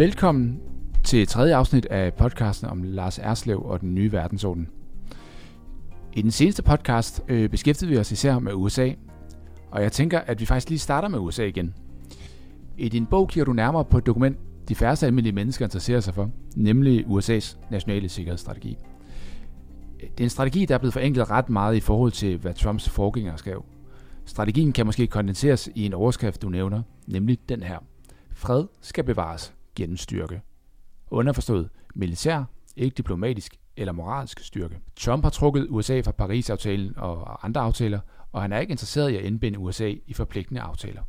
Velkommen til tredje afsnit af podcasten om Lars Erslev og den nye verdensorden. I den seneste podcast øh, beskæftigede vi os især med USA, og jeg tænker, at vi faktisk lige starter med USA igen. I din bog kigger du nærmere på et dokument, de færreste almindelige mennesker interesserer sig for, nemlig USA's nationale sikkerhedsstrategi. Det er en strategi, der er blevet forenklet ret meget i forhold til, hvad Trumps forgænger skrev. Strategien kan måske kondenseres i en overskrift, du nævner, nemlig den her. Fred skal bevares gennem styrke. Underforstået militær, ikke diplomatisk eller moralsk styrke. Trump har trukket USA fra Paris-aftalen og andre aftaler, og han er ikke interesseret i at indbinde USA i forpligtende aftaler.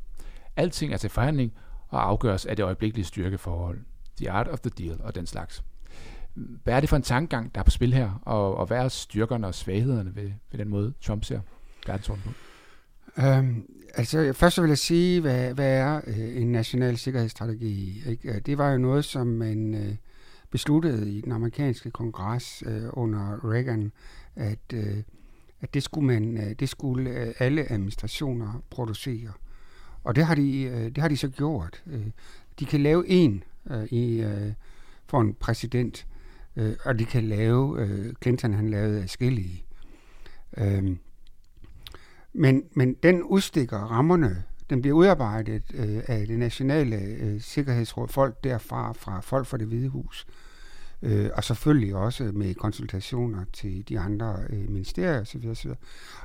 Alting er til forhandling og afgøres af det øjeblikkelige styrkeforhold. The art of the deal og den slags. Hvad er det for en tankegang, der er på spil her, og, og hvad er styrkerne og svaghederne ved, ved den måde, Trump ser verdensordenen på? Øhm, altså, først vil jeg sige, hvad, hvad er øh, en national sikkerhedsstrategi? Ikke? Øh, det var jo noget, som man øh, besluttede i den amerikanske kongres øh, under Reagan, at, øh, at det skulle, man, øh, det skulle øh, alle administrationer producere. Og det har de, øh, det har de så gjort. Øh, de kan lave en øh, i, øh, for en præsident, øh, og de kan lave, øh, Clinton han lavede afskillige. Øh, men, men den udstikker rammerne. Den bliver udarbejdet øh, af det nationale øh, sikkerhedsråd, folk derfra, fra folk fra det hvide hus. Øh, og selvfølgelig også med konsultationer til de andre øh, ministerier osv. osv.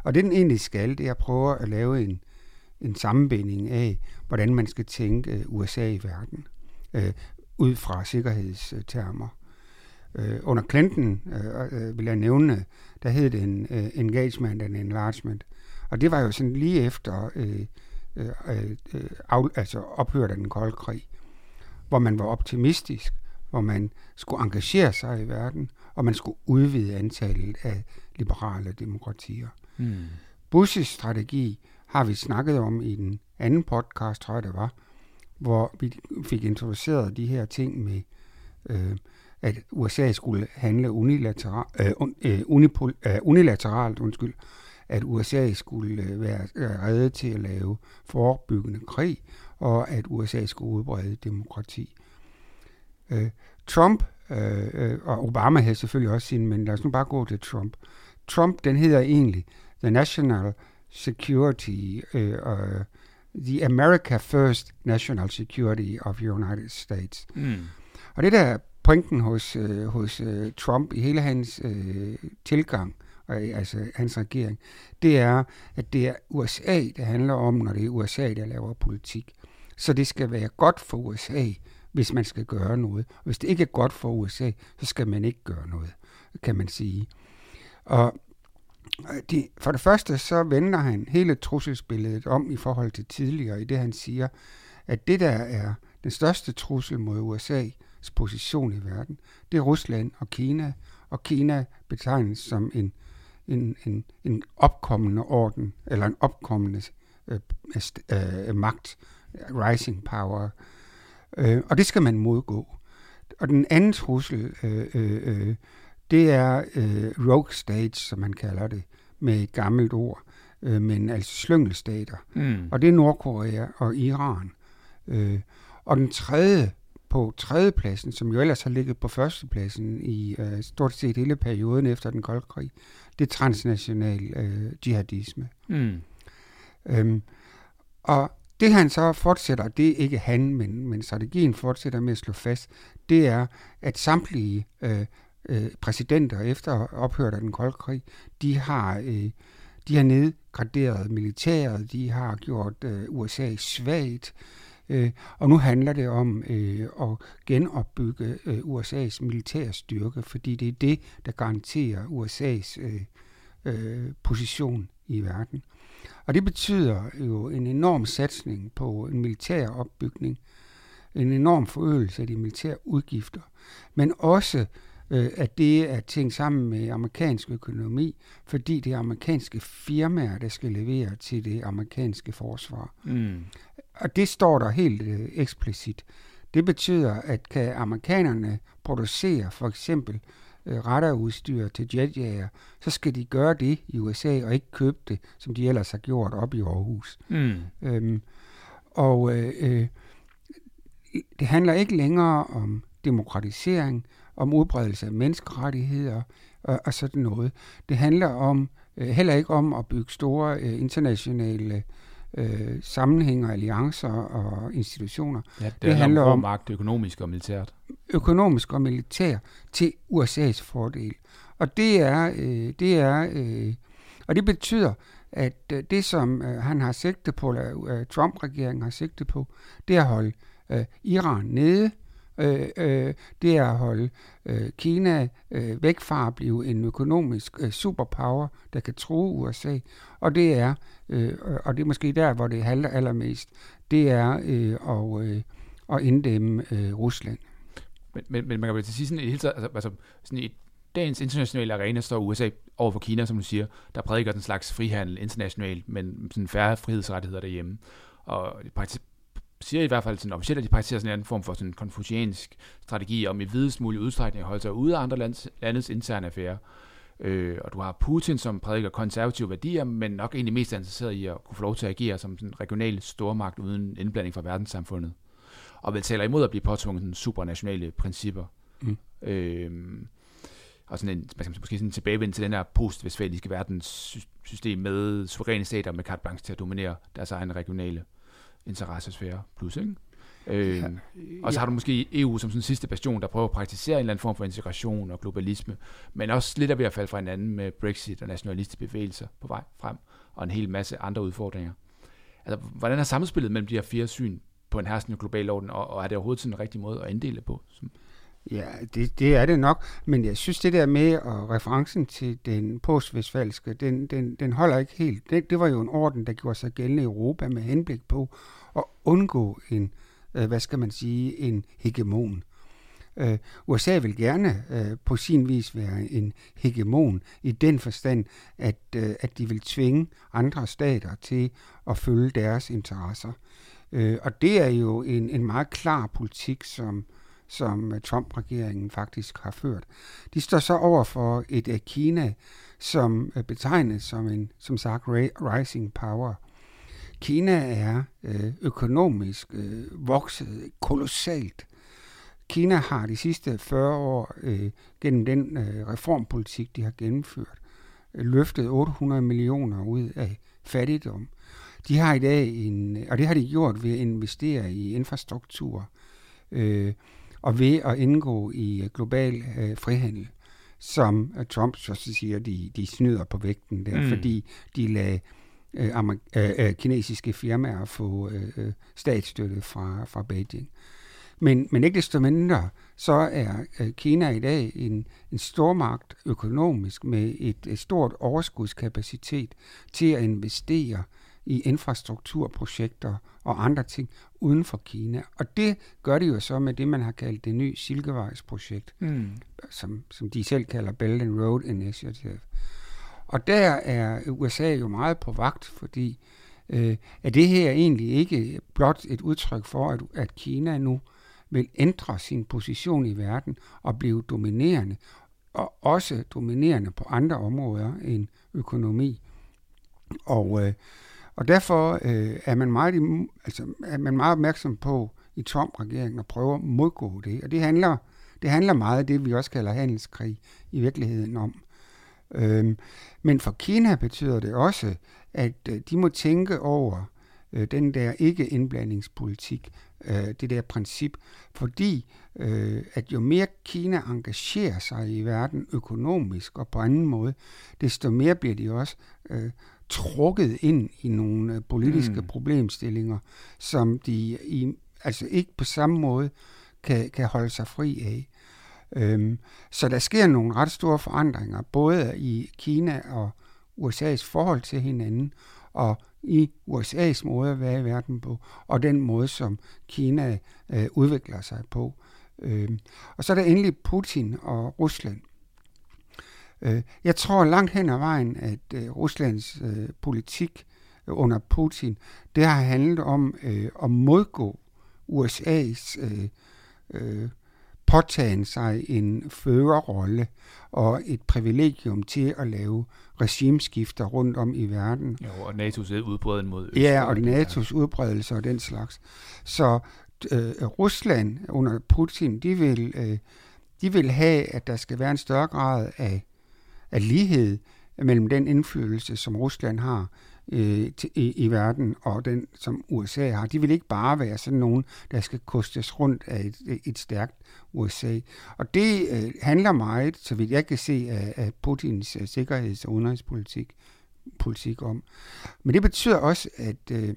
Og det den egentlig skal, det er at prøve at lave en, en sammenbinding af, hvordan man skal tænke øh, USA i verden, øh, ud fra sikkerhedstermer. Øh, under Clinton, øh, øh, vil jeg nævne, der hed det en uh, engagement and enlargement. Og det var jo sådan lige efter øh, øh, øh, af, altså ophørt af den kolde krig, hvor man var optimistisk, hvor man skulle engagere sig i verden, og man skulle udvide antallet af liberale demokratier. Mm. Bush's strategi har vi snakket om i den anden podcast, tror jeg det var, hvor vi fik introduceret de her ting med, øh, at USA skulle handle unilateral, øh, øh, unipol, øh, unilateralt, undskyld, at USA skulle øh, være reddet til at lave forebyggende krig, og at USA skulle udbrede demokrati. Øh, Trump, øh, øh, og Obama havde selvfølgelig også sin, men lad os nu bare gå til Trump. Trump, den hedder egentlig The National Security, øh, uh, The America First National Security of the United States. Mm. Og det der pointen hos, øh, hos øh, Trump i hele hans øh, tilgang, Øh, altså hans regering, det er, at det er USA, det handler om, når det er USA, der laver politik. Så det skal være godt for USA, hvis man skal gøre noget. Og hvis det ikke er godt for USA, så skal man ikke gøre noget, kan man sige. Og øh, de, for det første, så vender han hele trusselsbilledet om i forhold til tidligere, i det han siger, at det der er den største trussel mod USA's position i verden, det er Rusland og Kina, og Kina betegnes som en en, en, en opkommende orden, eller en opkommende øh, øh, magt, rising power, øh, og det skal man modgå. Og den anden trussel, øh, øh, øh, det er øh, rogue states, som man kalder det, med et gammelt ord, øh, men altså slyngelstater. Mm. Og det er Nordkorea og Iran. Øh, og den tredje på tredjepladsen, som jo ellers har ligget på førstepladsen i øh, stort set hele perioden efter den kolde krig, det er transnational øh, jihadisme. Mm. Øhm, og det han så fortsætter, det er ikke han, men, men strategien fortsætter med at slå fast, det er, at samtlige øh, øh, præsidenter efter ophørt af den kolde krig, de har, øh, de har nedgraderet militæret, de har gjort øh, USA svagt, Øh, Øh, og nu handler det om øh, at genopbygge øh, USA's militære styrke, fordi det er det, der garanterer USA's øh, øh, position i verden. Og det betyder jo en enorm satsning på en militær opbygning, en enorm forøgelse af de militære udgifter, men også øh, at det er tænkt sammen med amerikansk økonomi, fordi det er amerikanske firmaer, der skal levere til det amerikanske forsvar. Mm. Og det står der helt øh, eksplicit. Det betyder, at kan amerikanerne producere for eksempel øh, radarudstyr til jetjager, så skal de gøre det i USA og ikke købe det, som de ellers har gjort op i Aarhus. Mm. Øhm, og øh, øh, det handler ikke længere om demokratisering, om udbredelse af menneskerettigheder og, og sådan noget. Det handler om øh, heller ikke om at bygge store øh, internationale øh, sammenhænge, alliancer og institutioner. Ja, det, det handler om, om magt økonomisk og militært. Økonomisk og militær til USA's fordel. Og det er, øh, det er øh, og det betyder, at øh, det som øh, han har sigtet på, eller øh, Trump-regeringen har sigtet på, det er at holde øh, Iran nede, øh, øh, det er at holde øh, Kina øh, væk fra at blive en økonomisk øh, superpower, der kan true USA. Og det er, øh, og det er måske der, hvor det halter allermest, det er øh, og, øh, at inddæmme øh, Rusland. Men, men, men man kan vel sige sådan et helt altså, altså sådan et dagens internationale arena står USA over for Kina, som du siger, der prædiker den slags frihandel internationalt, men sådan færre frihedsrettigheder derhjemme. Og siger i hvert fald sådan officielt, at de praktiserer sådan en form for sådan konfuciansk strategi om i videst mulig udstrækning at holde sig ude af andre lands, landets interne affære. Øh, og du har Putin, som prædiker konservative værdier, men nok egentlig mest interesseret i at kunne få lov til at agere som en regional stormagt uden indblanding fra verdenssamfundet. Og vel taler imod at blive påtvunget sådan supranationale principper. Mm. Øh, og sådan en, man skal måske sådan tilbagevende til den her post-vestfaliske verdenssystem med suveræne stater med carte blanche til at dominere deres egne regionale interessesfære plus, ikke? Øh, ja, og så har du måske EU som sådan sidste bastion, der prøver at praktisere en eller anden form for integration og globalisme, men også lidt er ved at falde fra hinanden med Brexit og nationalistiske bevægelser på vej frem, og en hel masse andre udfordringer. Altså, hvordan er samspillet mellem de her fire syn på en herskende global orden, og, og er det overhovedet sådan en rigtig måde at inddele på? Som Ja, det, det er det nok, men jeg synes det der med og referencen til den postvestfalske, den, den, den holder ikke helt. Det, det var jo en orden, der gjorde sig gældende i Europa med henblik på at undgå en, øh, hvad skal man sige, en hegemon. Øh, USA vil gerne øh, på sin vis være en hegemon i den forstand, at, øh, at de vil tvinge andre stater til at følge deres interesser. Øh, og det er jo en, en meget klar politik, som som øh, Trump-regeringen faktisk har ført. De står så over for et øh, Kina, som øh, betegnes som en, som sagt, rising power. Kina er økonomisk vokset kolossalt. Kina har de sidste 40 år gennem den reformpolitik, de har gennemført, løftet 800 millioner ud af fattigdom. De har i dag en, og det har de gjort ved at investere i infrastruktur, øh, og ved at indgå i øh, global øh, frihandel, som uh, Trump så siger, de, de snyder på vægten der, mm. fordi de lader øh, øh, øh, kinesiske firmaer få øh, statsstøtte fra, fra Beijing. Men, men ikke desto mindre, så er øh, Kina i dag en, en stormagt økonomisk med et, et stort overskudskapacitet til at investere i infrastrukturprojekter og andre ting uden for Kina. Og det gør de jo så med det, man har kaldt det nye Silkevejsprojekt, mm. som, som de selv kalder Belt and Road Initiative. Og der er USA jo meget på vagt, fordi øh, er det her egentlig ikke blot et udtryk for, at, at Kina nu vil ændre sin position i verden og blive dominerende, og også dominerende på andre områder end økonomi. Og øh, og derfor øh, er, man meget, altså, er man meget opmærksom på i Trump-regeringen at prøve at modgå det. Og det handler, det handler meget af det, vi også kalder handelskrig i virkeligheden om. Øhm, men for Kina betyder det også, at øh, de må tænke over øh, den der ikke-indblandingspolitik, øh, det der princip, fordi øh, at jo mere Kina engagerer sig i verden økonomisk og på anden måde, desto mere bliver de også øh, trukket ind i nogle øh, politiske mm. problemstillinger, som de i, altså ikke på samme måde kan, kan holde sig fri af. Øhm, så der sker nogle ret store forandringer, både i Kina og USA's forhold til hinanden, og i USA's måde at være i verden på, og den måde, som Kina øh, udvikler sig på. Øhm, og så er der endelig Putin og Rusland. Øh, jeg tror langt hen ad vejen, at øh, Ruslands øh, politik under Putin, det har handlet om at modgå USA's påtagen sig en førerrolle og et privilegium til at lave regimeskifter rundt om i verden. Jo, og NATO's udbredelse mod Øst. Ja, og NATO's udbredelse og den slags. Så øh, Rusland under Putin, de vil, øh, de vil have, at der skal være en større grad af, af lighed mellem den indflydelse, som Rusland har øh, til, i, i verden, og den, som USA har. De vil ikke bare være sådan nogen, der skal kostes rundt af et, et stærkt USA. Og det øh, handler meget, så vidt jeg kan se, af, af Putins øh, sikkerheds- og udenrigspolitik politik om. Men det betyder også, at, øh,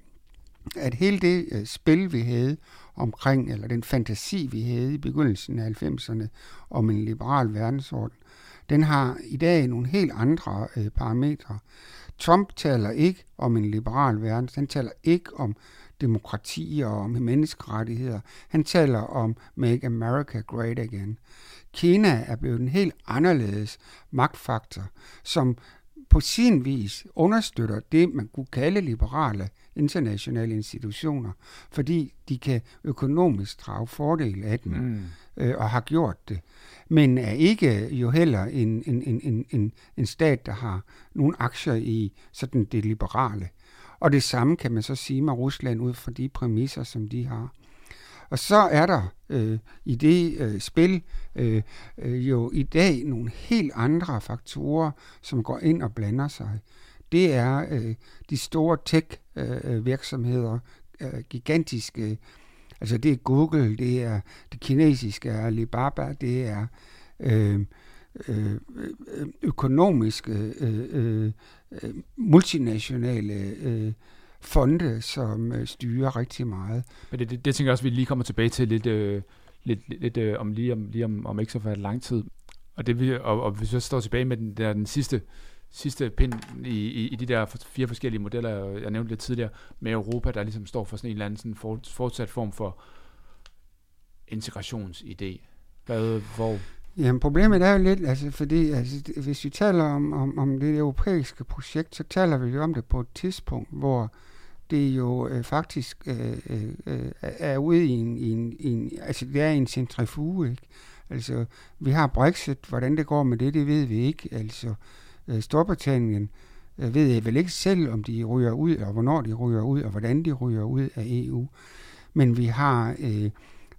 at hele det øh, spil, vi havde omkring, eller den fantasi, vi havde i begyndelsen af 90'erne om en liberal verdensorden, den har i dag nogle helt andre øh, parametre. Trump taler ikke om en liberal verden, han taler ikke om demokrati og om menneskerettigheder. Han taler om Make America Great Again. Kina er blevet en helt anderledes magtfaktor, som på sin vis understøtter det, man kunne kalde liberale internationale institutioner, fordi de kan økonomisk drage fordel af dem, mm øh, og har gjort det. Men er ikke jo heller en, en, en, en, en stat, der har nogle aktier i sådan det liberale. Og det samme kan man så sige med Rusland ud fra de præmisser, som de har. Og så er der øh, i det øh, spil øh, øh, jo i dag nogle helt andre faktorer, som går ind og blander sig. Det er øh, de store tech-virksomheder, øh, øh, øh gigantiske, altså det er Google, det er det kinesiske Alibaba, det er øh, øh, øh økonomiske, øh, øh, øh, multinationale øh, fonde, som øh, styrer rigtig meget. Men det, det, det tænker jeg også, at vi lige kommer tilbage til lidt, øh, lidt, lidt øh, om lige, om, lige om, om ikke så for lang tid. Og, det, vi, og, og hvis vi så står tilbage med den, der, den sidste, sidste pind i, i, i de der fire forskellige modeller, jeg nævnte lidt tidligere, med Europa, der ligesom står for sådan en eller anden sådan for, fortsat form for integrationsidé. Hvad, hvor? Jamen problemet er jo lidt, altså fordi altså, hvis vi taler om, om, om det europæiske projekt, så taler vi jo om det på et tidspunkt, hvor det jo øh, faktisk øh, øh, er ude i en, i, en, i en, altså det er en centrifuge, ikke? Altså, vi har Brexit, hvordan det går med det, det ved vi ikke. Altså, øh, Øh, Storbritannien øh, ved jeg vel ikke selv, om de ryger ud, og hvornår de ryger ud, og hvordan de ryger ud af EU. Men vi har øh,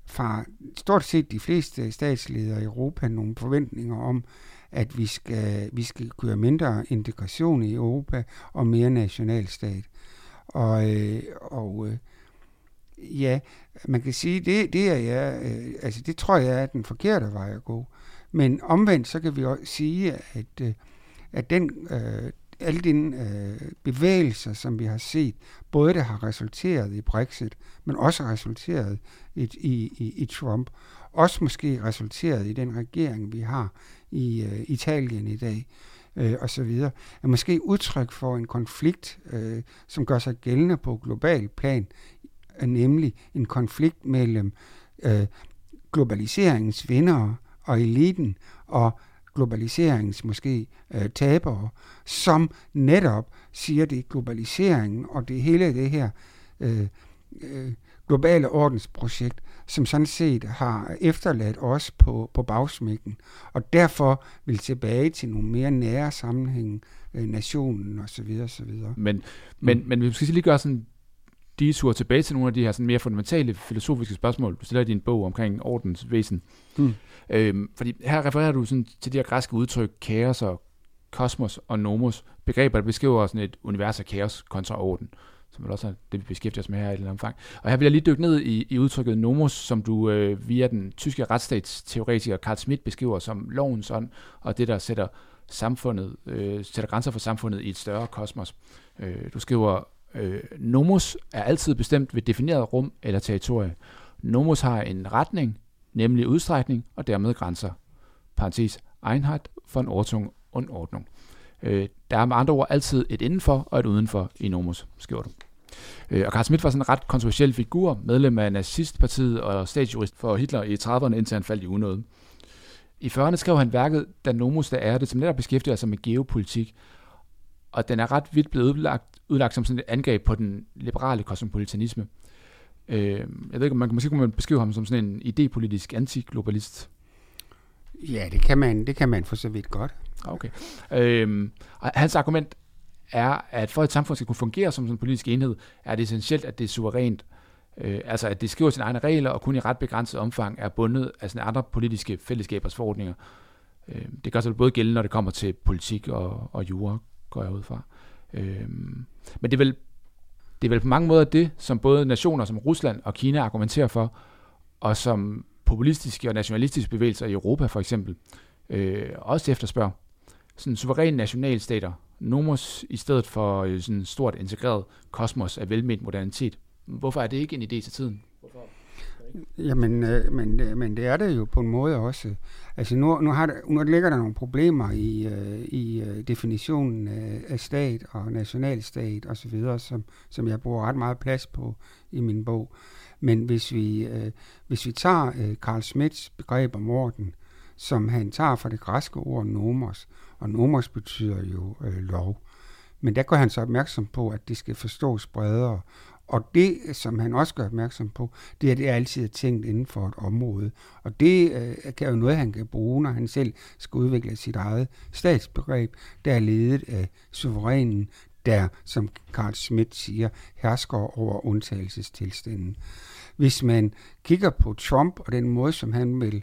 fra stort set de fleste statsledere i Europa nogle forventninger om, at vi skal, vi skal køre mindre integration i Europa og mere nationalstat. Og, øh, og øh, ja, man kan sige, det, det er jeg, øh, altså det tror jeg er den forkerte vej at gå. Men omvendt, så kan vi også sige, at, øh, at den, øh, alle de øh, bevægelser, som vi har set, både der har resulteret i Brexit, men også resulteret i, i, i, i Trump, også måske resulteret i den regering, vi har i øh, Italien i dag, øh, og så videre, er måske udtryk for en konflikt, øh, som gør sig gældende på global plan, nemlig en konflikt mellem øh, globaliseringens vindere og eliten og globaliseringens måske øh, tabere, som netop siger, det er globaliseringen og det hele det her øh, øh, globale ordensprojekt, som sådan set har efterladt os på, på bagsmækken, og derfor vil tilbage til nogle mere nære sammenhænge, øh, nationen osv. videre. Men, men, mm. men vi skal lige gøre sådan de tur tilbage til nogle af de her sådan mere fundamentale filosofiske spørgsmål, du stiller i din bog omkring ordensvæsen. Mm. Øhm, fordi her refererer du sådan til de her græske udtryk, kaos og kosmos og nomos, begreber, der beskriver sådan et univers af kaos kontra orden, som vel også er det, vi beskæftiger os med her i et eller andet omfang. Og her vil jeg lige dykke ned i, i udtrykket nomos, som du øh, via den tyske retsstatsteoretiker Carl Schmidt beskriver som lovens ånd, og det, der sætter samfundet, øh, sætter grænser for samfundet i et større kosmos. Øh, du skriver, øh, nomos er altid bestemt ved defineret rum eller territorie. Nomos har en retning, nemlig udstrækning og dermed grænser. Parentes, Einheit von Ortung und Ordnung. Øh, der er med andre ord altid et indenfor og et udenfor i Nomos, skriver du. Øh, og Karl Schmidt var sådan en ret kontroversiel figur, medlem af nazistpartiet og statsjurist for Hitler i 30'erne, indtil han faldt i unåde. I 40'erne skrev han værket Da Nomos der er det, som netop beskæftiger sig med geopolitik, og den er ret vidt blevet udlagt, udlagt som sådan et angreb på den liberale kosmopolitanisme. Øh, jeg ved ikke, om man kan måske kunne man beskrive ham som sådan en idépolitisk antiglobalist. Ja, det kan man, det kan man for så vidt godt. Okay. Øhm, hans argument er, at for at et samfund skal kunne fungere som en politisk enhed, er det essentielt, at det er suverænt. Øh, altså at det skriver sine egne regler, og kun i ret begrænset omfang er bundet af sådan andre politiske fællesskabers forordninger. Øh, det gør sig både gældende, når det kommer til politik og, og jura, går jeg ud fra. Øh, men det er, vel, det er vel på mange måder det, som både nationer som Rusland og Kina argumenterer for, og som populistiske og nationalistiske bevægelser i Europa for eksempel øh, også efterspørger. Sådan suveræne nationalstater, nomos i stedet for øh, sådan stort integreret kosmos af velment modernitet. Hvorfor er det ikke en idé til tiden? Hvorfor? Jamen, øh, men, øh, men det er det jo på en måde også. Altså nu, nu, har der, nu ligger der nogle problemer i, øh, i øh, definitionen af, af stat og nationalstat osv., som, som jeg bruger ret meget plads på i min bog. Men hvis vi, øh, hvis vi tager øh, Carl Schmidts begreb om orden, som han tager fra det græske ord nomos, og nomos betyder jo øh, lov. Men der gør han så opmærksom på, at det skal forstås bredere, og det, som han også gør opmærksom på, det er, at det er altid er tænkt inden for et område. Og det øh, kan jo noget, han kan bruge, når han selv skal udvikle sit eget statsbegreb, der er ledet af suverænen, der, som Carl Schmidt siger, hersker over undtagelsestilstanden. Hvis man kigger på Trump og den måde, som han vil øh,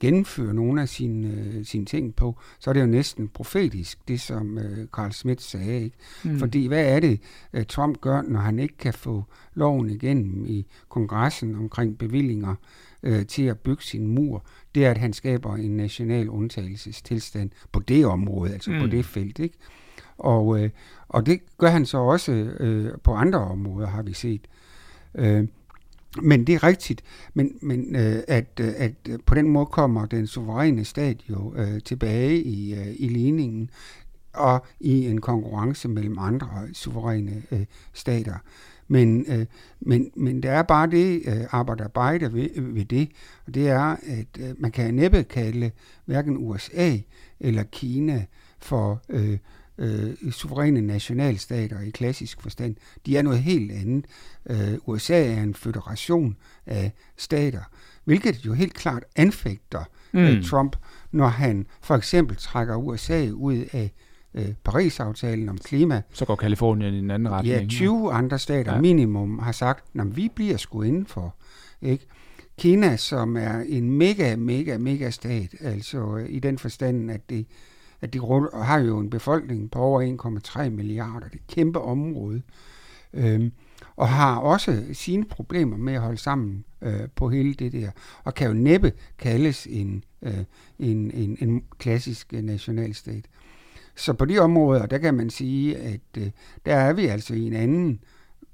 gennemføre nogle af sine, øh, sine ting på, så er det jo næsten profetisk, det som øh, Carl Schmidt sagde. Ikke? Mm. Fordi hvad er det, øh, Trump gør, når han ikke kan få loven igennem i kongressen omkring bevillinger øh, til at bygge sin mur? Det er, at han skaber en national undtagelsestilstand på det område, altså mm. på det felt. Ikke? Og, øh, og det gør han så også øh, på andre områder, har vi set. Øh, men det er rigtigt, men, men øh, at, øh, at øh, på den måde kommer den suveræne stat jo øh, tilbage i, øh, i ligningen og i en konkurrence mellem andre suveræne øh, stater. Men, øh, men, men der er bare det øh, arbejde ved, ved det, og det er, at øh, man kan næppe kalde hverken USA eller Kina for øh, øh, suveræne nationalstater i klassisk forstand. De er noget helt andet. Øh, USA er en federation af stater, hvilket jo helt klart anfægter øh, mm. Trump, når han for eksempel trækker USA ud af øh, Paris-aftalen om klima. Så går Kalifornien i en anden retning. Ja, 20 ja. andre stater ja. minimum har sagt, at vi bliver sgu indenfor. Ikke? Kina, som er en mega, mega, mega stat, altså øh, i den forstand, at det at de har jo en befolkning på over 1,3 milliarder. Det er et kæmpe område. Øhm, og har også sine problemer med at holde sammen øh, på hele det der, og kan jo næppe kaldes en, øh, en, en, en klassisk øh, nationalstat. Så på de områder, der kan man sige, at øh, der er vi altså i en anden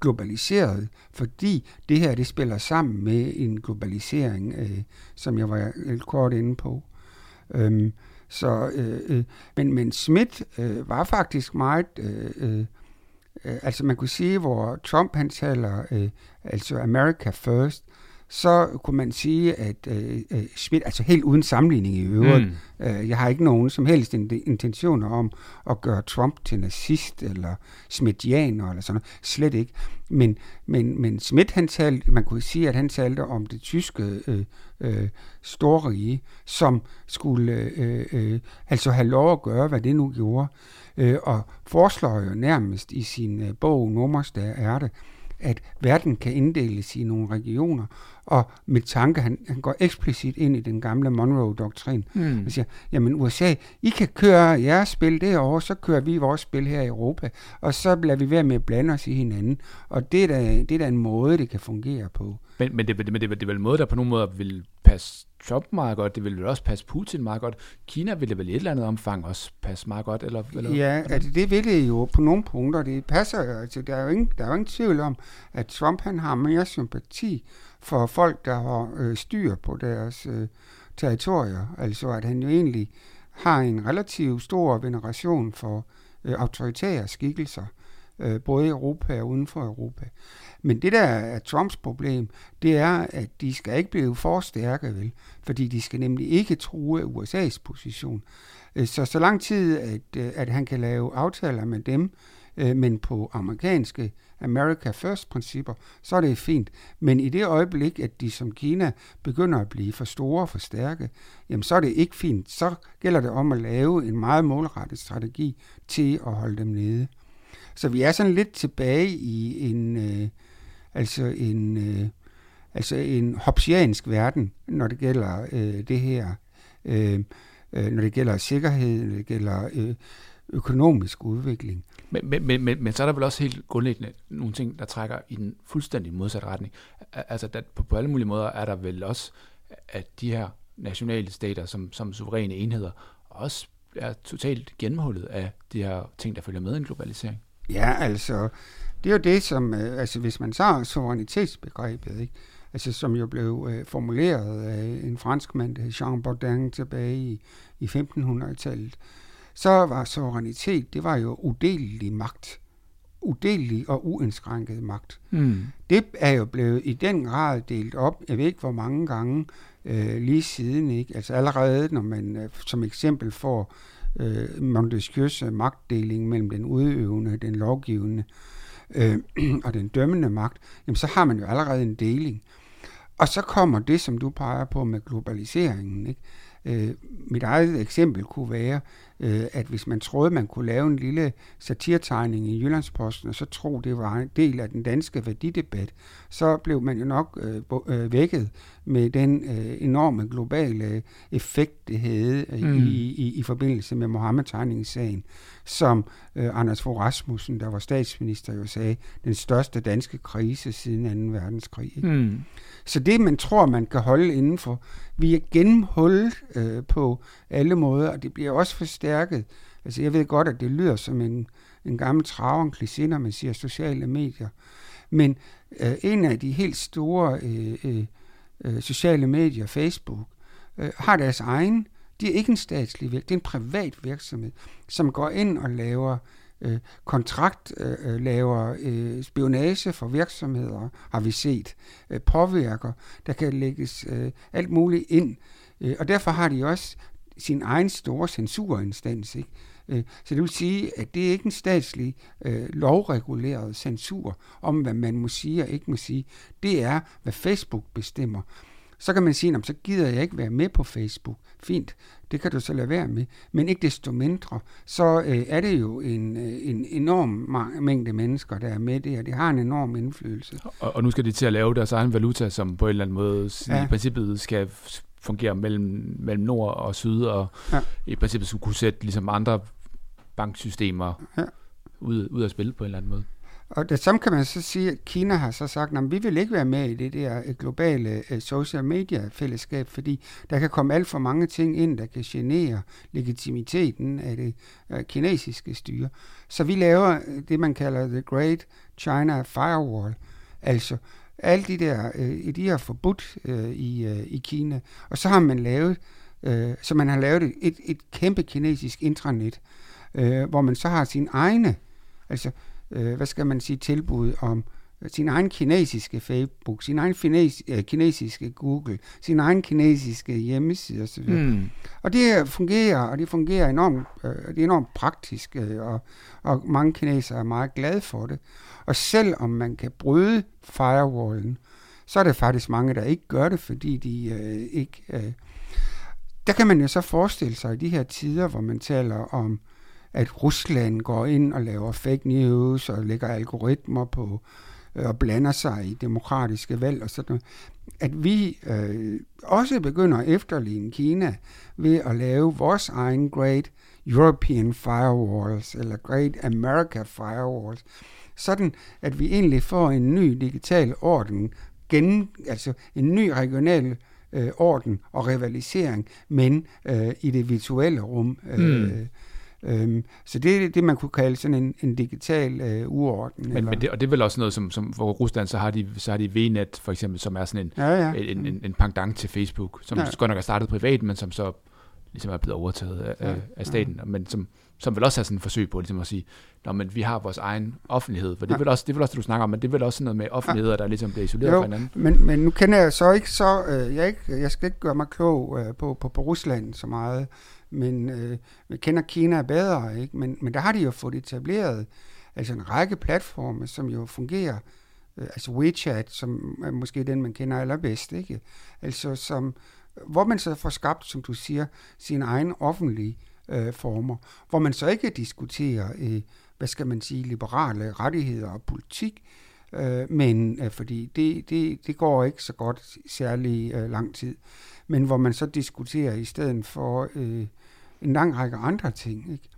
globaliseret, fordi det her det spiller sammen med en globalisering, øh, som jeg var kort inde på. Øhm, så, øh, øh, men, men Schmidt øh, var faktisk meget... Øh, øh, øh, altså man kunne sige, hvor Trump han taler øh, altså America first, så kunne man sige, at øh, øh, Schmidt, altså helt uden sammenligning i øvrigt, mm. øh, jeg har ikke nogen som helst intentioner om at gøre Trump til nazist eller smitjaner eller sådan noget, slet ikke. Men, men, men Schmidt, han talte, man kunne sige, at han talte om det tyske øh, øh, storrige, som skulle øh, øh, altså have lov at gøre, hvad det nu gjorde, øh, og foreslår jo nærmest i sin øh, bog, Nummers der er det, at verden kan inddeles i nogle regioner, og med tanke, han, han går eksplicit ind i den gamle Monroe-doktrin, mm. og siger, jamen USA, I kan køre jeres spil derovre, så kører vi vores spil her i Europa, og så bliver vi ved med at blande os i hinanden, og det er da, det er da en måde, det kan fungere på. Men, men, det, men det, det er vel en måde, der på nogen måde vil passe Trump meget godt, det ville vel også passe Putin meget godt. Kina ville vel i et eller andet omfang også passe meget godt, eller? eller ja, altså det vil det jo på nogle punkter. Det passer, altså der er jo ingen, der er jo ingen tvivl om, at Trump han har mere sympati for folk, der har øh, styr på deres øh, territorier. Altså at han jo egentlig har en relativt stor veneration for øh, autoritære skikkelser, øh, både i Europa og uden for Europa. Men det der er Trumps problem, det er, at de skal ikke blive for stærke, vel? Fordi de skal nemlig ikke true USA's position. Øh, så så lang tid, at, øh, at han kan lave aftaler med dem, øh, men på amerikanske America First-principper, så er det fint. Men i det øjeblik, at de som Kina begynder at blive for store og for stærke, jamen så er det ikke fint. Så gælder det om at lave en meget målrettet strategi til at holde dem nede. Så vi er sådan lidt tilbage i en, øh, altså en, øh, altså en hopsiansk verden, når det gælder øh, det her, øh, øh, når det gælder sikkerhed, når det gælder øh, økonomisk udvikling. Men, men, men, men, men så er der vel også helt grundlæggende nogle ting, der trækker i den fuldstændig modsatte retning. Altså der, på, på alle mulige måder er der vel også, at de her nationale stater som, som suveræne enheder også er totalt gennemhullet af de her ting, der følger med en globalisering. Ja, altså, det er jo det, som, øh, altså hvis man tager suverænitetsbegrebet, ikke? Altså, som jo blev øh, formuleret af en franskmand, Jean Baudin, tilbage i, i 1500-tallet, så var suverænitet, det var jo udelelig magt. Udelig og uindskrænket magt. Mm. Det er jo blevet i den grad delt op, jeg ved ikke hvor mange gange, øh, lige siden. Ikke? Altså allerede, når man øh, som eksempel får øh, Montesquieus øh, magtdeling mellem den udøvende, den lovgivende øh, og den dømmende magt, jamen så har man jo allerede en deling. Og så kommer det, som du peger på med globaliseringen. Ikke? Øh, mit eget eksempel kunne være, øh, at hvis man troede, man kunne lave en lille satirtegning i Jyllandsposten, og så tro, det var en del af den danske værdidebat, så blev man jo nok øh, øh, vækket med den øh, enorme globale effekt, det havde øh, mm. i, i, i forbindelse med Mohammed-tegningssagen, som øh, Anders Fogh Rasmussen, der var statsminister, jo sagde, den største danske krise siden 2. verdenskrig. Ikke? Mm. Så det, man tror, man kan holde indenfor, vi er gennemhullet øh, på alle måder, og det bliver også forstærket. Altså, jeg ved godt, at det lyder som en, en gammel traven kliché, når man siger sociale medier. Men øh, en af de helt store øh, øh, øh, sociale medier, Facebook, øh, har deres egen. De er ikke en statslig virksomhed, det er en privat virksomhed, som går ind og laver øh, kontrakt, øh, laver øh, spionage for virksomheder, har vi set, øh, påvirker. Der kan lægges øh, alt muligt ind. Øh, og derfor har de også sin egen store censurinstans. Ikke? Øh, så det vil sige, at det er ikke en statslig øh, lovreguleret censur om, hvad man må sige og ikke må sige. Det er, hvad Facebook bestemmer. Så kan man sige, så gider jeg ikke være med på Facebook. Fint, det kan du så lade være med. Men ikke desto mindre, så øh, er det jo en, øh, en enorm mængde mennesker, der er med det, og det har en enorm indflydelse. Og, og nu skal de til at lave deres egen valuta, som på en eller anden måde ja. i princippet skal fungere mellem, mellem nord og syd, og ja. i princippet skulle kunne sætte ligesom andre banksystemer ja. ud, ud at spille på en eller anden måde. Og det samme kan man så sige, at Kina har så sagt, at vi vil ikke være med i det der øh, globale øh, social media fællesskab, fordi der kan komme alt for mange ting ind, der kan genere legitimiteten af det øh, kinesiske styre. Så vi laver det, man kalder The Great China Firewall, altså alle de der, uh, de har forbudt i, i Kina, og så har man lavet, så man har lavet et, et kæmpe kinesisk intranet, hvor man så har sin egne, altså øh, hvad skal man sige, tilbud om sin egen kinesiske Facebook, sin egen kines, øh, kinesiske Google, sin egen kinesiske hjemmeside osv. Mm. Og det fungerer, og det fungerer enormt, øh, det er enormt praktisk, øh, og, og mange kinesere er meget glade for det. Og selvom man kan bryde firewallen, så er det faktisk mange, der ikke gør det, fordi de øh, ikke... Øh, der kan man jo så forestille sig i de her tider, hvor man taler om at Rusland går ind og laver fake news og lægger algoritmer på øh, og blander sig i demokratiske valg og sådan noget, at vi øh, også begynder at efterligne Kina ved at lave vores egen Great European Firewalls eller Great America Firewalls, sådan at vi egentlig får en ny digital orden, gen, altså en ny regional øh, orden og rivalisering, men øh, i det virtuelle rum. Øh, mm Øhm, så det er det, man kunne kalde sådan en, en digital øh, uorden. Men, eller? men det, og det er vel også noget, som, som for Rusland, så har de, så har de VNet for eksempel, som er sådan en, ja, ja. en, en, en pendant til Facebook, som ja. godt nok er startet privat, men som så ligesom er blevet overtaget af, ja, af staten, ja. men som, som vil også have sådan en forsøg på ligesom at sige, Nå, men vi har vores egen offentlighed, for det ja. vel også, det vel også det, du snakker om, men det vel også sådan noget med offentligheder, ja. der ligesom bliver isoleret jo, fra hinanden. Men, men nu kender jeg så ikke så, øh, jeg, ikke, jeg skal ikke gøre mig klog øh, på, på, på Rusland så meget, men øh, vi kender Kina bedre, ikke? Men, men der har de jo fået etableret altså en række platforme, som jo fungerer, øh, altså WeChat, som er måske den, man kender allerbedst, ikke? Altså som, hvor man så får skabt, som du siger, sine egne offentlige øh, former, hvor man så ikke diskuterer, øh, hvad skal man sige, liberale rettigheder og politik, øh, men øh, fordi det, det, det går ikke så godt særlig øh, lang tid. Men hvor man så diskuterer i stedet for øh, en lang række andre ting. Ikke?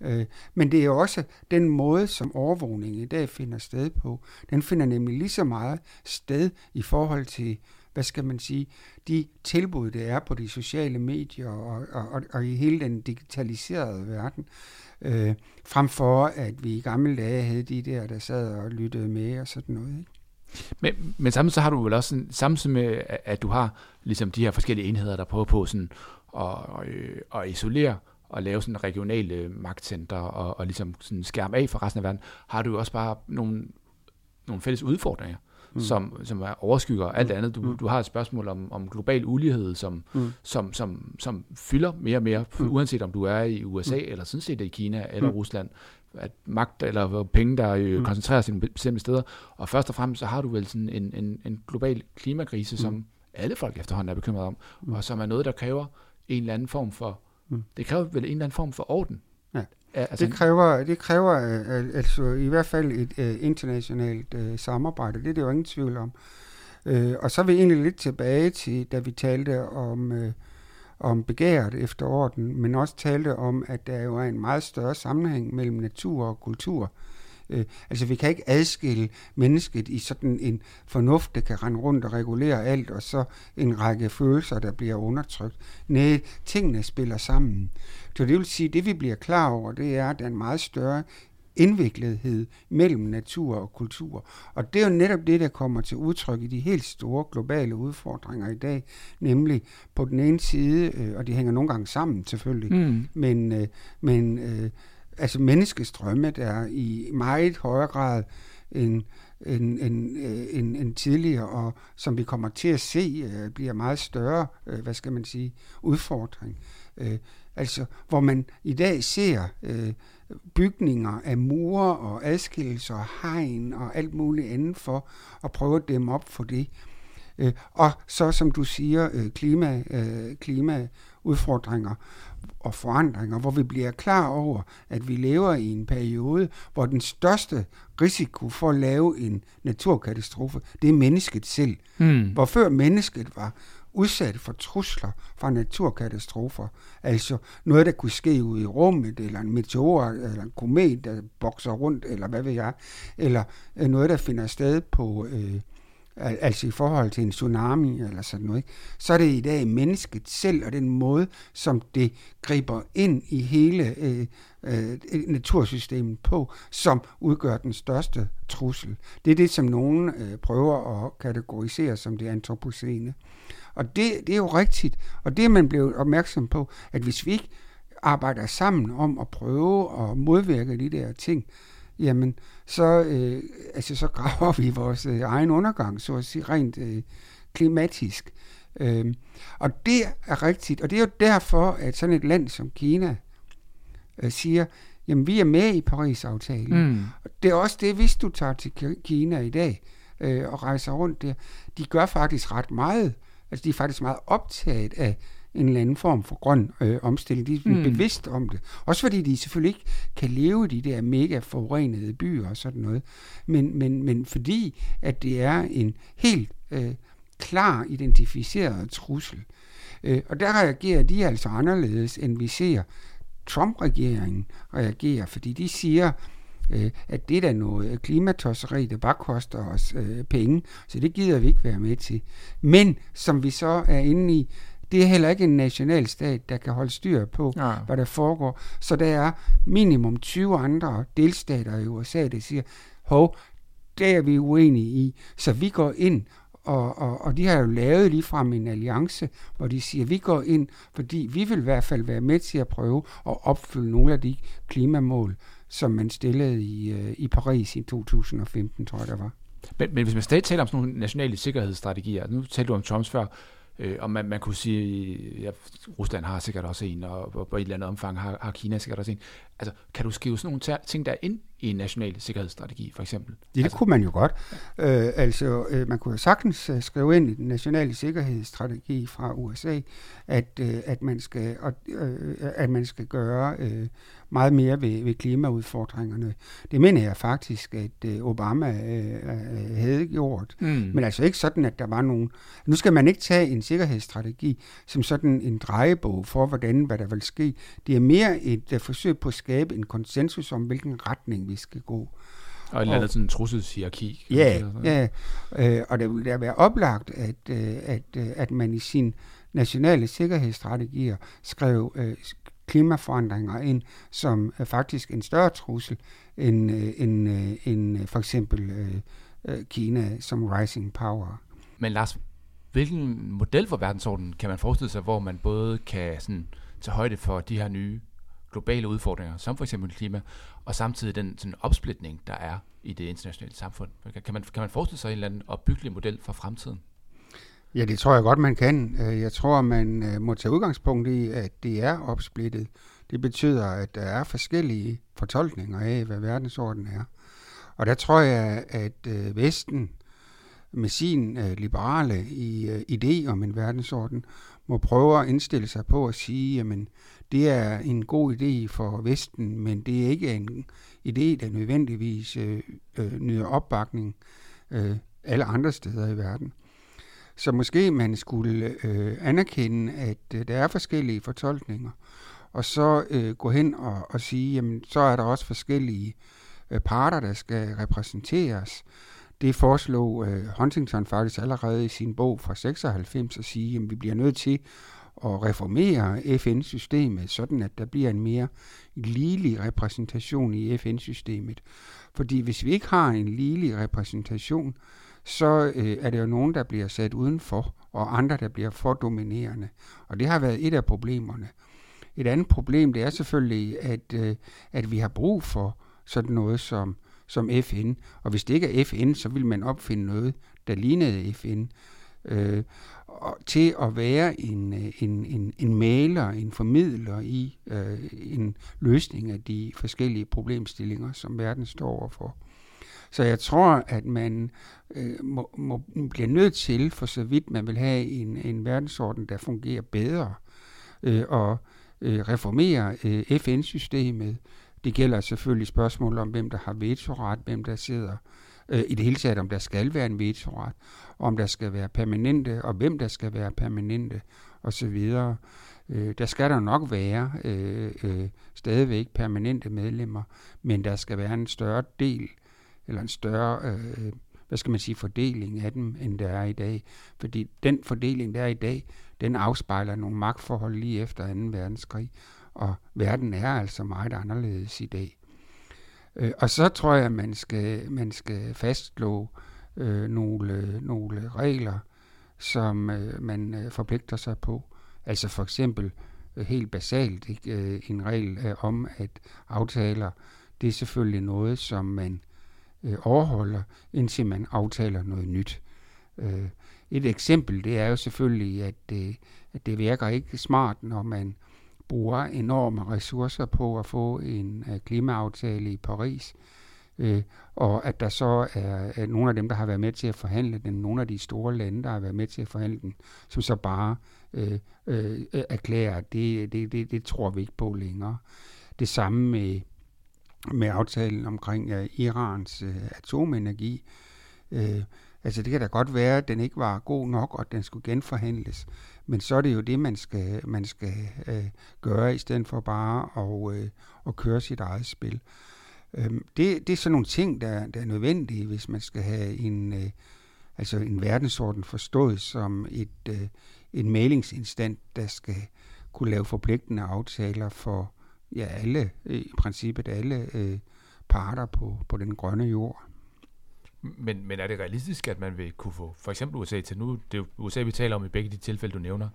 Øh, men det er også den måde, som overvågning i dag finder sted på. Den finder nemlig lige så meget sted i forhold til hvad skal man sige, de tilbud, der er på de sociale medier og, og, og, og i hele den digitaliserede verden, øh, frem for at vi i gamle dage havde de der, der sad og lyttede med og sådan noget. Ikke? Men, men samtidig så har du vel også sådan, samtidig med, at du har ligesom de her forskellige enheder, der prøver på sådan at, at, at isolere og lave sådan regionale magtcenter og, og ligesom sådan skærme af for resten af verden, har du jo også bare nogle, nogle fælles udfordringer mm. som, som er overskygger alt mm. andet. Du, mm. du har et spørgsmål om, om global ulighed, som, mm. som, som, som fylder mere og mere, mm. uanset om du er i USA, mm. eller sådan set i Kina, eller mm. Rusland at magt eller penge, der øh, mm. koncentrerer sig i bestemte steder. Og først og fremmest så har du vel sådan en, en, en global klimakrise, mm. som alle folk efterhånden er bekymret om, mm. og som er noget, der kræver en eller anden form for, mm. det kræver vel en eller anden form for orden. Ja, altså, det kræver, det kræver øh, altså i hvert fald et uh, internationalt uh, samarbejde, det er det jo ingen tvivl om. Uh, og så er vi egentlig lidt tilbage til, da vi talte om, uh, om begæret efter orden, men også talte om, at der jo er en meget større sammenhæng mellem natur og kultur. Øh, altså vi kan ikke adskille mennesket i sådan en fornuft, der kan rende rundt og regulere alt, og så en række følelser, der bliver undertrykt. Nej, tingene spiller sammen. Så det vil sige, det vi bliver klar over, det er, at der er en meget større indviklethed mellem natur og kultur. Og det er jo netop det, der kommer til udtryk i de helt store globale udfordringer i dag, nemlig på den ene side, øh, og de hænger nogle gange sammen selvfølgelig, mm. men, øh, men øh, altså menneskestrømme, der i meget højere grad end, end, end, en, end, end tidligere, og som vi kommer til at se, øh, bliver meget større, øh, hvad skal man sige, udfordring. Altså, hvor man i dag ser øh, bygninger af mure og adskillelser og hegn og alt muligt andet for at prøve at dæmme op for det. Øh, og så, som du siger, øh, klima, øh, klimaudfordringer og forandringer, hvor vi bliver klar over, at vi lever i en periode, hvor den største risiko for at lave en naturkatastrofe, det er mennesket selv. Mm. Hvor før mennesket var udsat for trusler fra naturkatastrofer, altså noget, der kunne ske ude i rummet, eller en meteor, eller en komet, der bokser rundt, eller hvad ved jeg, eller øh, noget, der finder sted på øh, altså i forhold til en tsunami eller sådan noget, ikke? så er det i dag mennesket selv og den måde, som det griber ind i hele øh, øh, natursystemet på, som udgør den største trussel. Det er det, som nogen øh, prøver at kategorisere som det antropocene. Og det, det er jo rigtigt, og det er man blevet opmærksom på, at hvis vi ikke arbejder sammen om at prøve at modvirke de der ting, jamen så, øh, altså, så graver vi vores øh, egen undergang, så at sige, rent øh, klimatisk. Øh, og det er rigtigt, og det er jo derfor, at sådan et land som Kina øh, siger, jamen vi er med i Paris-aftalen. Mm. Det er også det, hvis du tager til Kina i dag øh, og rejser rundt der, de gør faktisk ret meget. Altså de er faktisk meget optaget af en eller anden form for grøn øh, omstilling. De er mm. bevidst om det. Også fordi de selvfølgelig ikke kan leve i de der mega forurenede byer og sådan noget. Men, men, men fordi, at det er en helt øh, klar identificeret trussel. Øh, og der reagerer de altså anderledes, end vi ser Trump-regeringen reagerer, fordi de siger, øh, at det er noget klimatosseri, der bare koster os øh, penge, så det gider vi ikke være med til. Men som vi så er inde i, det er heller ikke en nationalstat, der kan holde styr på, ja. hvad der foregår. Så der er minimum 20 andre delstater i USA, der siger, hov, det er vi uenige i, så vi går ind og, og, og de har jo lavet lige frem en alliance, hvor de siger, vi går ind, fordi vi vil i hvert fald være med til at prøve at opfylde nogle af de klimamål, som man stillede i, uh, i Paris i 2015, tror jeg, der var. Men, men hvis man stadig taler om sådan nogle nationale sikkerhedsstrategier, nu talte du om Trumps før, Øh, og man, man kunne sige, ja, Rusland har sikkert også en, og, og på et eller andet omfang har, har Kina sikkert også en. Altså, kan du skrive sådan nogle ting der ind i en national sikkerhedsstrategi, for eksempel? Ja, det altså, kunne man jo godt. Øh, altså, øh, man kunne sagtens øh, skrive ind i den nationale sikkerhedsstrategi fra USA, at, øh, at, man, skal, øh, at man skal gøre øh, meget mere ved, ved klimaudfordringerne. Det mener jeg faktisk, at øh, Obama øh, øh, havde gjort. Mm. Men altså ikke sådan, at der var nogen... Nu skal man ikke tage en sikkerhedsstrategi som sådan en drejebog for, hvordan hvad der vil ske. Det er mere et uh, forsøg på at skabe en konsensus om, hvilken retning vi skal gå. Og et eller andet sådan trusselshierarki. Ja, ja. Øh, og det vil da være oplagt, at, øh, at, øh, at man i sin nationale sikkerhedsstrategier skrev øh, klimaforandringer ind som øh, faktisk en større trussel end, øh, end, øh, end for eksempel øh, øh, Kina som rising power. Men Lars, hvilken model for verdensordenen kan man forestille sig, hvor man både kan sådan, tage højde for de her nye globale udfordringer, som for eksempel klima, og samtidig den sådan opsplitning, der er i det internationale samfund. Kan man, kan man forestille sig en eller anden opbyggelig model for fremtiden? Ja, det tror jeg godt, man kan. Øh, jeg tror, man øh, må tage udgangspunkt i, at det er opsplittet. Det betyder, at der er forskellige fortolkninger af, hvad verdensorden er. Og der tror jeg, at øh, Vesten med sin liberale idé om en verdensorden, må prøve at indstille sig på at sige, jamen det er en god idé for Vesten, men det er ikke en idé, der nødvendigvis øh, øh, nyder opbakning øh, alle andre steder i verden. Så måske man skulle øh, anerkende, at øh, der er forskellige fortolkninger, og så øh, gå hen og, og sige, jamen så er der også forskellige øh, parter, der skal repræsenteres. Det foreslog øh, Huntington faktisk allerede i sin bog fra 96 at sige, at vi bliver nødt til at reformere FN-systemet, sådan at der bliver en mere ligelig repræsentation i FN-systemet. Fordi hvis vi ikke har en ligelig repræsentation, så øh, er der jo nogen, der bliver sat udenfor, og andre, der bliver for dominerende. Og det har været et af problemerne. Et andet problem, det er selvfølgelig, at, øh, at vi har brug for sådan noget som, som FN. Og hvis det ikke er FN, så vil man opfinde noget, der lignede FN. Øh, og til at være en, øh, en, en, en maler, en formidler i øh, en løsning af de forskellige problemstillinger, som verden står overfor. Så jeg tror, at man øh, må, må, bliver nødt til, for så vidt man vil have en, en verdensorden, der fungerer bedre, øh, og øh, reformere øh, FN-systemet. Det gælder selvfølgelig spørgsmål om, hvem der har vetoret, hvem der sidder øh, Øh, i det hele taget, om der skal være en vetoret, om der skal være permanente, og hvem der skal være permanente, osv. Øh, der skal der nok være øh, øh, stadigvæk permanente medlemmer, men der skal være en større del, eller en større, øh, hvad skal man sige, fordeling af dem, end der er i dag. Fordi den fordeling, der er i dag, den afspejler nogle magtforhold lige efter 2. verdenskrig, og verden er altså meget anderledes i dag. Øh, og så tror jeg, at man skal, man skal fastslå øh, nogle, øh, nogle regler, som øh, man øh, forpligter sig på. Altså for eksempel øh, helt basalt ikke, øh, en regel øh, om, at aftaler, det er selvfølgelig noget, som man øh, overholder, indtil man aftaler noget nyt. Øh, et eksempel, det er jo selvfølgelig, at det, at det virker ikke smart, når man bruger enorme ressourcer på at få en øh, klimaaftale i Paris, øh, og at der så er, nogle af dem, der har været med til at forhandle den, nogle af de store lande, der har været med til at forhandle den, som så bare øh, øh, erklærer, at det, det, det, det tror vi ikke på længere. Det samme med, med aftalen omkring uh, Irans uh, atomenergi. Øh, altså det kan da godt være, at den ikke var god nok, og at den skulle genforhandles. Men så er det jo det, man skal, man skal øh, gøre, i stedet for bare at, øh, at køre sit eget spil. Øh, det, det er sådan nogle ting, der, der er nødvendige, hvis man skal have en, øh, altså en verdensorden forstået som et, øh, en mailingsinstant, der skal kunne lave forpligtende aftaler for ja, alle, i princippet alle øh, parter på, på den grønne jord. Men, men er det realistisk, at man vil kunne få for eksempel USA til nu? Det er USA, vi taler om i begge de tilfælde, du nævner.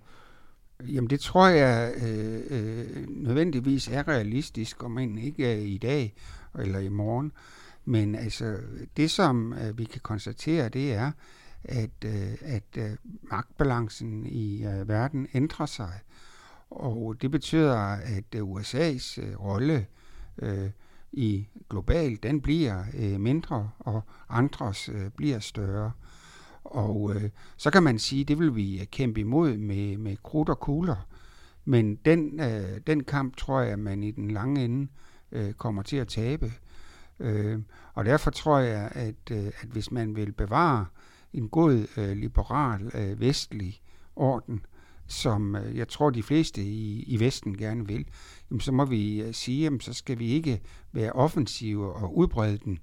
Jamen det tror jeg øh, øh, nødvendigvis er realistisk, om end ikke i dag eller i morgen. Men altså det, som øh, vi kan konstatere, det er, at, øh, at øh, magtbalancen i øh, verden ændrer sig. Og det betyder, at øh, USA's øh, rolle øh, i global, den bliver øh, mindre, og andres øh, bliver større. Og øh, så kan man sige, det vil vi øh, kæmpe imod med, med krudt og kugler. Men den, øh, den kamp tror jeg, man i den lange ende øh, kommer til at tabe. Øh, og derfor tror jeg, at, øh, at hvis man vil bevare en god, øh, liberal, øh, vestlig orden, som øh, jeg tror de fleste i, i Vesten gerne vil, jamen, så må vi øh, sige, jamen, så skal vi ikke være offensive og udbrede den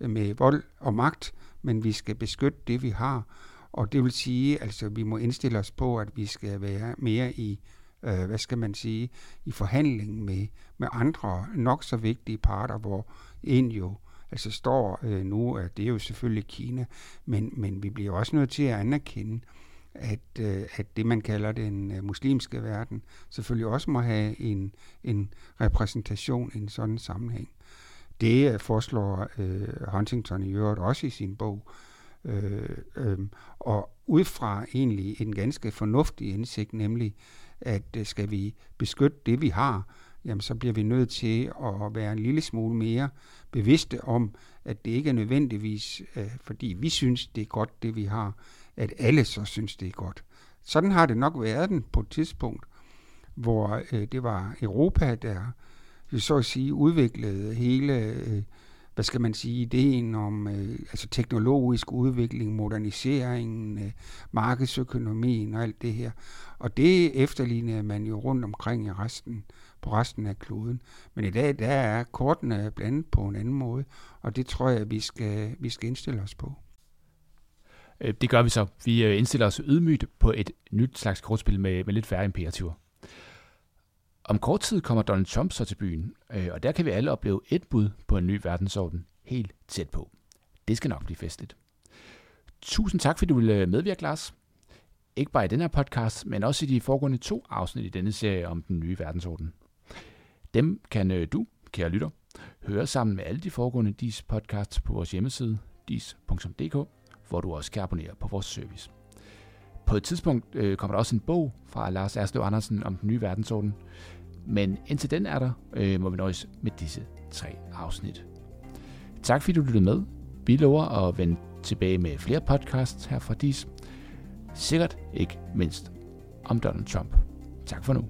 øh, med vold og magt, men vi skal beskytte det, vi har. Og det vil sige, altså vi må indstille os på, at vi skal være mere i, øh, hvad skal man sige, i forhandling med, med andre nok så vigtige parter, hvor en jo altså står øh, nu, at det er jo selvfølgelig Kina, men, men vi bliver også nødt til at anerkende, øh, Øh, at det, man kalder den øh, muslimske verden, selvfølgelig også må have en, en repræsentation i en sådan sammenhæng. Det øh, foreslår øh, Huntington i øvrigt også i sin bog, øh, øh, og ud fra egentlig en ganske fornuftig indsigt, nemlig at skal vi beskytte det, vi har, jamen så bliver vi nødt til at være en lille smule mere bevidste om, at det ikke er nødvendigvis, øh, fordi vi synes, det er godt, det vi har, at alle så synes, det er godt. Sådan har det nok været den på et tidspunkt, hvor øh, det var Europa, der så at sige udviklede hele, øh, hvad skal man sige, ideen om øh, altså teknologisk udvikling, moderniseringen, øh, markedsøkonomien og alt det her. Og det efterlignede man jo rundt omkring i resten, på resten af kloden. Men i dag, der er kortene blandet på en anden måde, og det tror jeg, vi skal, vi skal indstille os på. Øh, det gør vi så. Vi øh, indstiller os ydmygt på et nyt slags kortspil med, med lidt færre imperativer. Om kort tid kommer Donald Trump så til byen, øh, og der kan vi alle opleve et bud på en ny verdensorden helt tæt på. Det skal nok blive festligt. Tusind tak, fordi du ville medvirke, Lars. Ikke bare i den her podcast, men også i de foregående to afsnit i denne serie om den nye verdensorden. Dem kan du, kære lytter, høre sammen med alle de foregående DIS podcasts på vores hjemmeside, dis.dk hvor du også kan abonnere på vores service. På et tidspunkt øh, kommer der også en bog fra Lars Erslev Andersen om den nye verdensorden, men indtil den er der, øh, må vi nøjes med disse tre afsnit. Tak fordi du lyttede med. Vi lover at vende tilbage med flere podcasts her fra DIS. Sikkert ikke mindst om Donald Trump. Tak for nu.